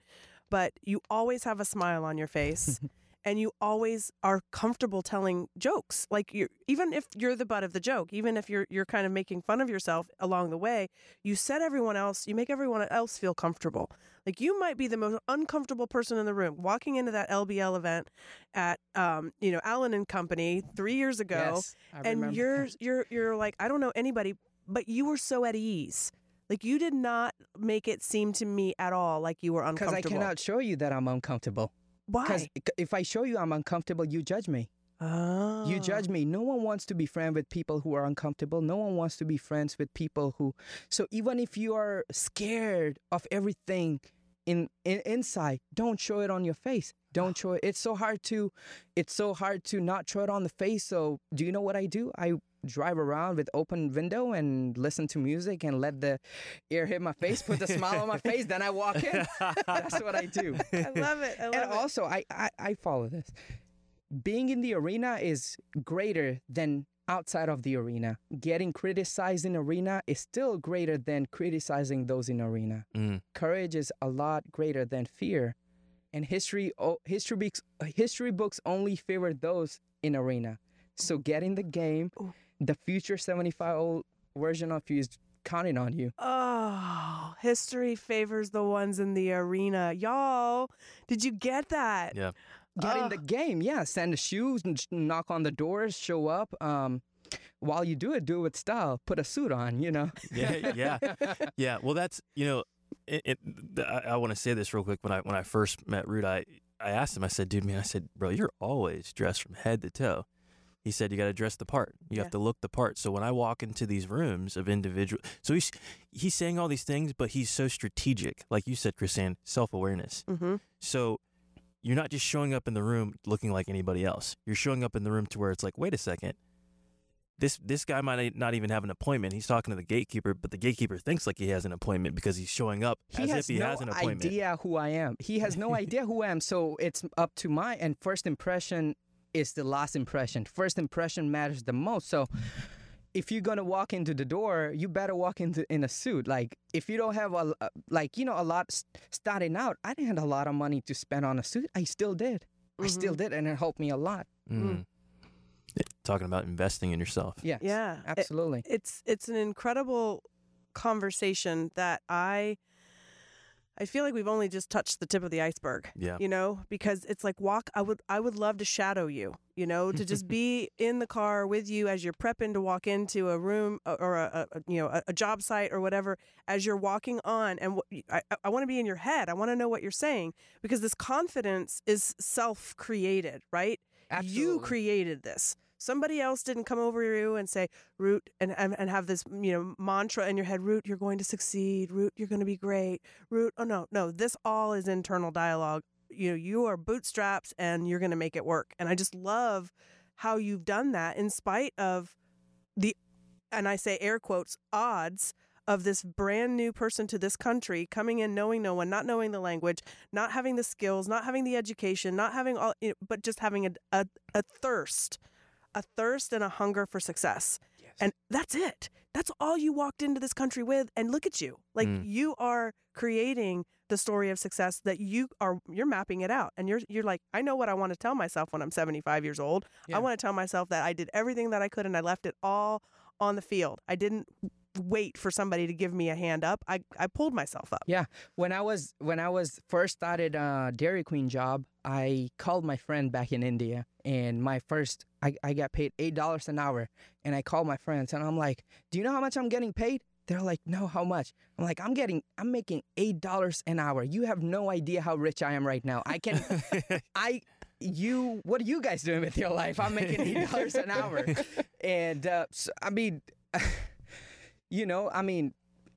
but you always have a smile on your face. And you always are comfortable telling jokes, like you, even if you're the butt of the joke, even if you're you're kind of making fun of yourself along the way, you set everyone else, you make everyone else feel comfortable. Like you might be the most uncomfortable person in the room walking into that LBL event at um, you know, Allen and Company 3 years ago Yes, I and you're you're you're like I don't know anybody, but you were so at ease. Like you did not make it seem to me at all like you were uncomfortable. because I cannot show you that I'm uncomfortable. Because if I show you I'm uncomfortable, you judge me. Oh. You judge oh. me. No one wants to be friends with people who are uncomfortable. No one wants to be friends with people who. So even if you are scared of everything in, in inside, don't show it on your face. Don't show it. It's so hard to, it's so hard to not show it on the face. So do you know what I do? I drive around with open window and listen to music and let the air hit my face, put the smile on my face. Then I walk in. That's what I do I love it. I love and it. also I, I i follow this being in the arena is greater than outside of the arena getting criticized in arena is still greater than criticizing those in arena Mm. courage is a lot greater than fear and history oh, history books history books only favor those in arena so get in the game Ooh. The future 75 old version of you is counting on you Oh, history favors the ones in the arena. Y'all, did you get that? Yeah. get in the game yeah send the shoes and knock on the doors show up um while you do it do it with style put a suit on you know Yeah, yeah, yeah. Well, that's you know, it, it, I, I want to say this real quick. When I when I first met Rut, I I asked him. I said, "Dude, man," I said, "Bro, you're always dressed from head to toe." He said, "You got to dress the part. You Yeah. have to look the part." So when I walk into these rooms of individual, so he's he's saying all these things, but he's so strategic, like you said, Chrisanne, self awareness. Mm-hmm. So you're not just showing up in the room looking like anybody else. You're showing up in the room to where it's like, wait a second. This this guy might not even have an appointment. He's talking to the gatekeeper, but the gatekeeper thinks like he has an appointment because he's showing up he as if he no has an appointment. idea who i am he has no idea who i am so it's up to my and first impression is the last impression first impression matters the most so if you're gonna walk into the door, you better walk into in a suit. Like if you don't have a a- like you know a lot starting out, I didn't have a lot of money to spend on a suit. I still did. I still did, and it helped me a lot. Mm. Talking about investing in yourself. Yeah. Yeah. It- absolutely. it's it's an incredible conversation that I I feel like we've only just touched the tip of the iceberg. Yeah. You know, because it's like walk I would I would love to shadow you, you know, to just be in the car with you as you're prepping to walk into a room uh, or a, a you know, a, a job site or whatever as you're walking on and what, I I want to be in your head. I want to know what you're saying because this confidence is self-created, right? Absolutely. You created this. Somebody else didn't come over to you and say, Rut, and, and, and have this, you know, mantra in your head, Rut, you're going to succeed. Rut, you're going to be great. Rut, oh no, no, this all is internal dialogue. You know, you are bootstraps and you're going to make it work. And I just love how you've done that in spite of the, and I say air quotes, odds of this brand new person to this country coming in knowing no one, not knowing the language, not having the skills, not having the education, not having all, you know, but just having a, a, a thirst, a thirst and a hunger for success. And that's it. That's all you walked into this country with. And look at you. Like Mm. you are creating the story of success that you are you're mapping it out. And you're you're like, I know what I want to tell myself when I'm 75 years old. Yeah. I want to tell myself that I did everything that I could and I left it all on the field. I didn't wait for somebody to give me a hand up. I, I pulled myself up. Yeah, when I was when I was first started a Dairy Queen job, I called my friend back in India, and my first I, I got paid eight dollars an hour, and I called my friends, and I'm like, "Do you know how much I'm getting paid?" They're like, "No, how much?" I'm like, "I'm getting I'm making eight dollars an hour. You have no idea how rich I am right now. I can, I." You, what are you guys doing with your life? I'm making eight dollars an hour, and uh, so, I mean, you know, I mean,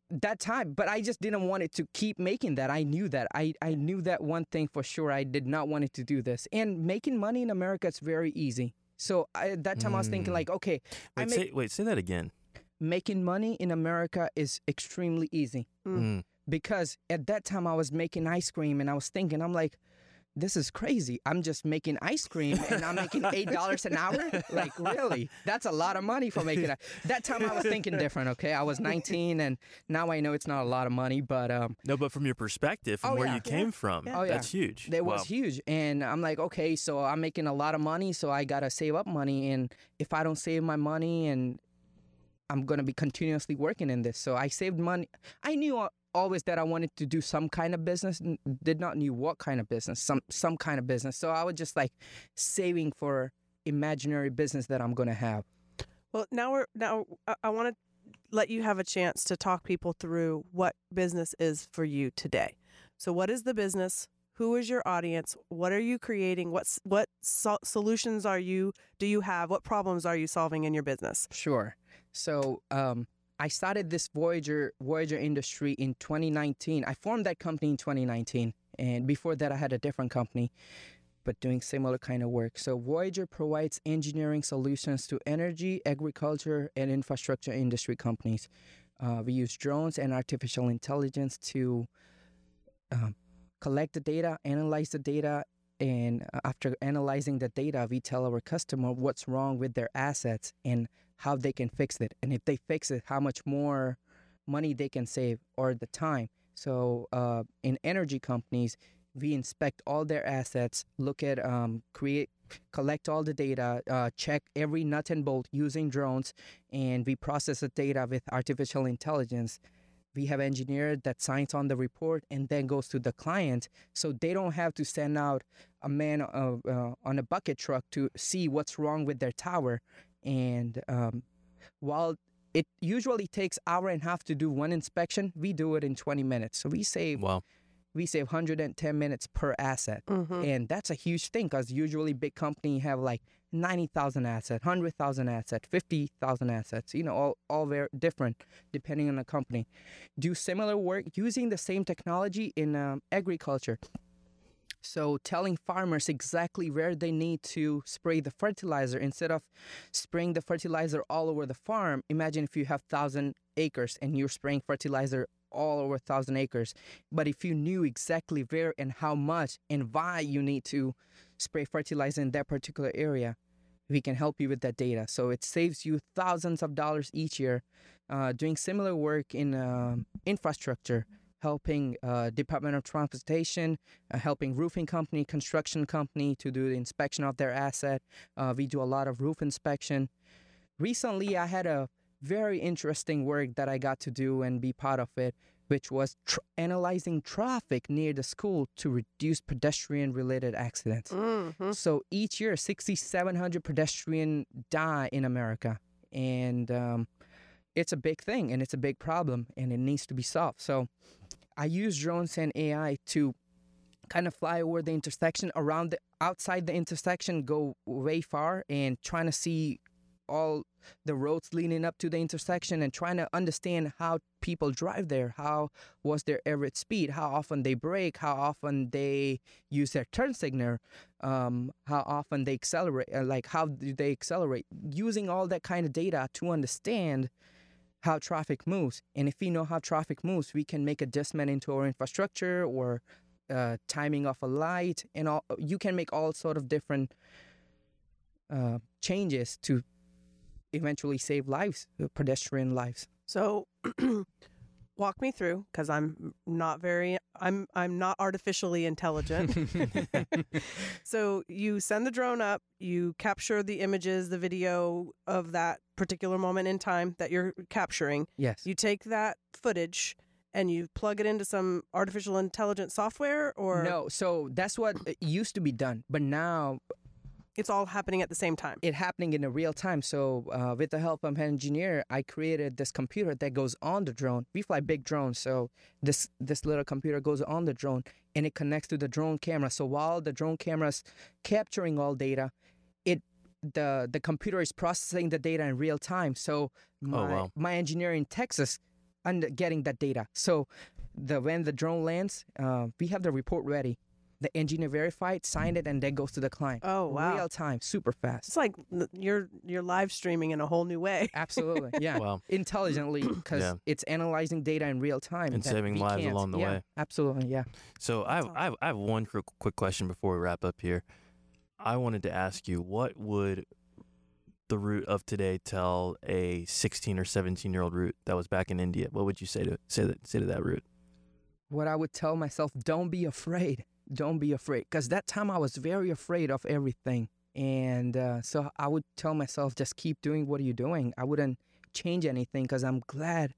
that time, but I just didn't want it to keep making that. I knew that. I, I knew that one thing for sure. I did not want it to do this. And making money in America is very easy. So I, at that time, I was thinking Mm. like, okay, I Wait, make, say, wait, say that again. making money in America is extremely easy Mm. because at that time I was making ice cream and I was thinking, I'm like, this is crazy. I'm just making ice cream and I'm making eight dollars an hour. Like really, that's a lot of money for making that. That time I was thinking different. Okay, I was 19 and now I know it's not a lot of money, but um, No, but from your perspective, from Oh, where yeah. you came from, Oh, yeah. that's huge. That wow. was huge. And I'm like, okay, so I'm making a lot of money, so I gotta save up money. And if I don't save my money, and I'm gonna be continuously working in this, so I saved money. I knew al- always that I wanted to do some kind of business. Did not knew what kind of business, some some kind of business. So I was just like saving for imaginary business that I'm gonna have. Well, now we're now I, I want to let you have a chance to talk people through what business is for you today. So, what is the business? Who is your audience? What are you creating? What's what so- solutions are you do you have? What problems are you solving in your business? Sure. So um, I started this Voyager Voyager industry in 2019. I formed that company in 2019, and before that, I had a different company, but doing similar kind of work. So Voyager provides engineering solutions to energy, agriculture, and infrastructure industry companies. Uh, we use drones and artificial intelligence to um, collect the data, analyze the data, and uh, after analyzing the data, we tell our customer what's wrong with their assets and how they can fix it. And if they fix it, how much more money they can save or the time. So uh, in energy companies, we inspect all their assets, look at, um, create, collect all the data, uh, check every nut and bolt using drones, and we process the data with artificial intelligence. We have engineered that signs on the report and then goes to the client, so they don't have to send out a man uh, uh, on a bucket truck to see what's wrong with their tower. And um, while it usually takes hour and a half to do one inspection, we do it in 20 minutes. So we save Wow. We save 110 minutes per asset. Mm-hmm. And that's a huge thing because usually big company have like 90,000 assets, 100,000 assets, 50,000 assets, you know, all, all very different depending on the company. Do similar work using the same technology in um, agriculture. So telling farmers exactly where they need to spray the fertilizer instead of spraying the fertilizer all over the farm. Imagine if you have 1,000 acres and you're spraying fertilizer all over a 1,000 acres. But if you knew exactly where and how much and why you need to spray fertilizer in that particular area, we can help you with that data. So it saves you thousands of dollars each year uh, doing similar work in um infrastructure, helping uh, Department of Transportation, uh, helping roofing company, construction company to do the inspection of their asset. Uh, we do a lot of roof inspection. Recently, I had a very interesting work that I got to do and be part of it, which was tr- analyzing traffic near the school to reduce pedestrian related accidents. Mm-hmm. So each year, 6,700 pedestrian die in America. And um, it's a big thing and it's a big problem and it needs to be solved. So I use drones and AI to kind of fly over the intersection around the outside the intersection, go way far and trying to see all the roads leading up to the intersection and trying to understand how people drive there. How was their average speed? How often they brake? How often they use their turn signal? Um, how often they accelerate? Uh, like how do they accelerate? Using all that kind of data to understand how traffic moves. And if we know how traffic moves, we can make adjustment into our infrastructure or uh, timing of a light, and all. You can make all sort of different uh, changes to eventually save lives, uh, pedestrian lives. So, walk me through because I'm not very I'm I'm not artificially intelligent. so you send the drone up, you capture the images, the video of that particular moment in time that you're capturing. yes. You take that footage and you plug it into some artificial intelligence software or no, so that's what it used to be done, but now it's all happening at the same time. it happening in a real time. So uh, with the help of an engineer, I created this computer that goes on the drone. We fly big drones, so this this little computer goes on the drone and it connects to the drone camera. So while the drone camera's capturing all data, it the the computer is processing the data in real time. So my wow. my engineer in Texas and getting that data. So the when the drone lands, uh, we have the report ready. The engineer verified, signed it, and then goes to the client. Oh, wow. Real time, super fast. It's like you're you're live streaming in a whole new way. Absolutely, yeah. Well, Intelligently, because Yeah. it's analyzing data in real time And saving lives can't. along the Yeah, way. Absolutely, yeah. So I have, awesome. I have I have one quick quick question before we wrap up here. I wanted to ask you what would the Rut of today tell a 16 or 17 year old Rut that was back in India? What would you say to say that say to that Rut? What I would tell myself: don't be afraid. Don't be afraid, because that time I was very afraid of everything, and uh, so I would tell myself, just keep doing what you're doing. I wouldn't change anything, because I'm glad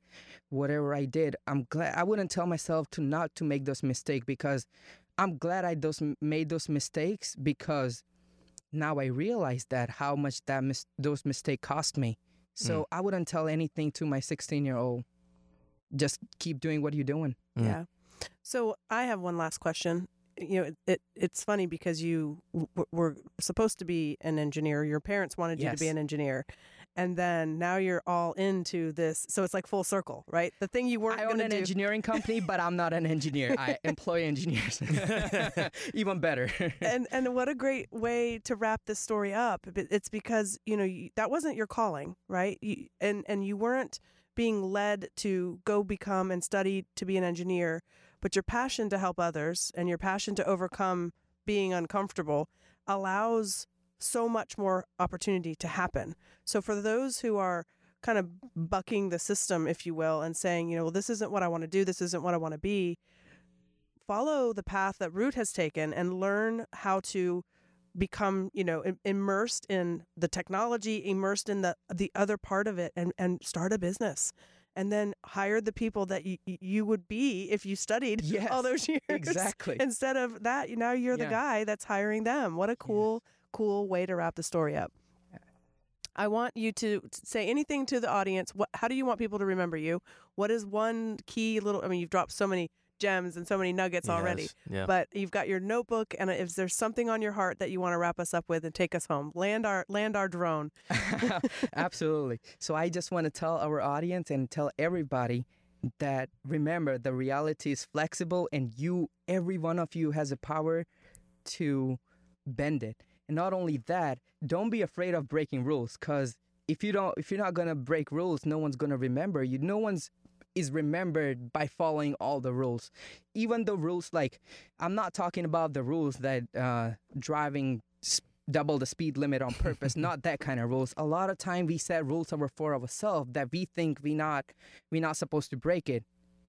whatever I did. I'm glad I wouldn't tell myself to not to make those mistakes because I'm glad I those made those mistakes because now I realize that how much that mis- those mistakes cost me. So I wouldn't tell anything to my 16 year old. Just keep doing what you're doing. Mm. Yeah. So I have one last question. You know, it, it it's funny because you w- were supposed to be an engineer. Your parents wanted you to be an engineer, and then now you're all into this. So it's like full circle, right? The thing you weren't I own an do. engineering company, but I'm not an engineer. I employ engineers. Even better. and and what a great way to wrap this story up. It's because you know you, that wasn't your calling, right? You, and and you weren't being led to go become and study to be an engineer, but your passion to help others and your passion to overcome being uncomfortable allows so much more opportunity to happen. So for those who are kind of bucking the system, if you will, and saying, you know, well, this isn't what I want to do, this isn't what I want to be, follow the path that Rut has taken and learn how to become, you know, im- immersed in the technology, immersed in the the other part of it, and and start a business. And then hire the people that you, you would be if you studied Yes, all those years. exactly. Instead of that, now you're the guy that's hiring them. What a cool, cool way to wrap the story up. I want you to say anything to the audience. What, how do you want people to remember you? What is one key little? I mean, you've dropped so many gems and so many nuggets already, Yeah. but you've got your notebook. And if there's something on your heart that you want to wrap us up with and take us home, land our land our drone. Absolutely. So I just want to tell our audience and tell everybody that remember the reality is flexible and you every one of you has a power to bend it. And not only that, don't be afraid of breaking rules cuz if you don't if you're not going to break rules, no one's going to remember you. No one's is remembered by following all the rules. Even the rules like I'm not talking about the rules that uh driving double the speed limit on purpose not that kind of rules a lot of time we set rules over for ourselves that we think we not we not supposed to break it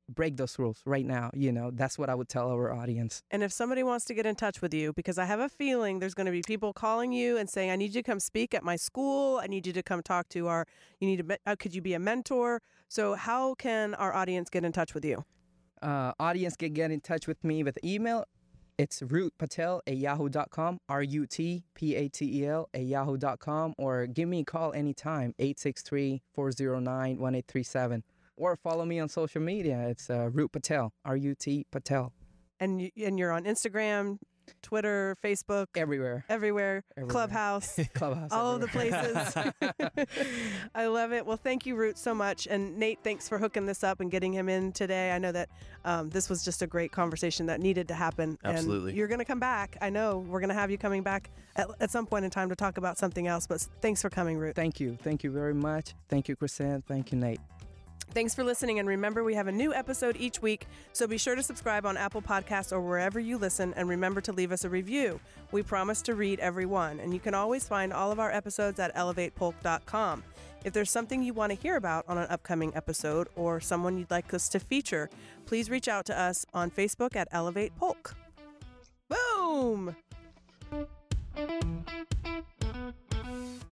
break those rules right now you know that's what i would tell our audience And if somebody wants to get in touch with you, because I have a feeling there's going to be people calling you and saying, "I need you to come speak at my school. I need you to come talk to our. You need to. Uh, could you be a mentor? So how can our audience get in touch with you? uh, audience can get in touch with me with email it's rutpatel at yahoo.com r-u-t-p-a-t-e-l at yahoo.com or give me a call anytime 863-409-1837 or follow me on social media it's uh, rut patel r-u-t patel And you, and you're on Instagram, Twitter, Facebook, everywhere everywhere, Everywhere. Clubhouse. clubhouse All of the places. I love it. Well, thank you, Rut, so much. And Nate, thanks for hooking this up and getting him in today. I know that um, this was just a great conversation that needed to happen. Absolutely. And you're going to come back. I know we're going to have you coming back at, at some point in time to talk about something else. But thanks for coming, Rut. Thank you. Thank you very much. Thank you, Chrisanne. Thank you, Nate. Thanks for listening, and remember we have a new episode each week, so be sure to subscribe on Apple Podcasts or wherever you listen, and remember to leave us a review. We promise to read every one, and you can always find all of our episodes at elevatepolk.com. If there's something you want to hear about on an upcoming episode or someone you'd like us to feature, please reach out to us on Facebook at Elevate Polk. Boom!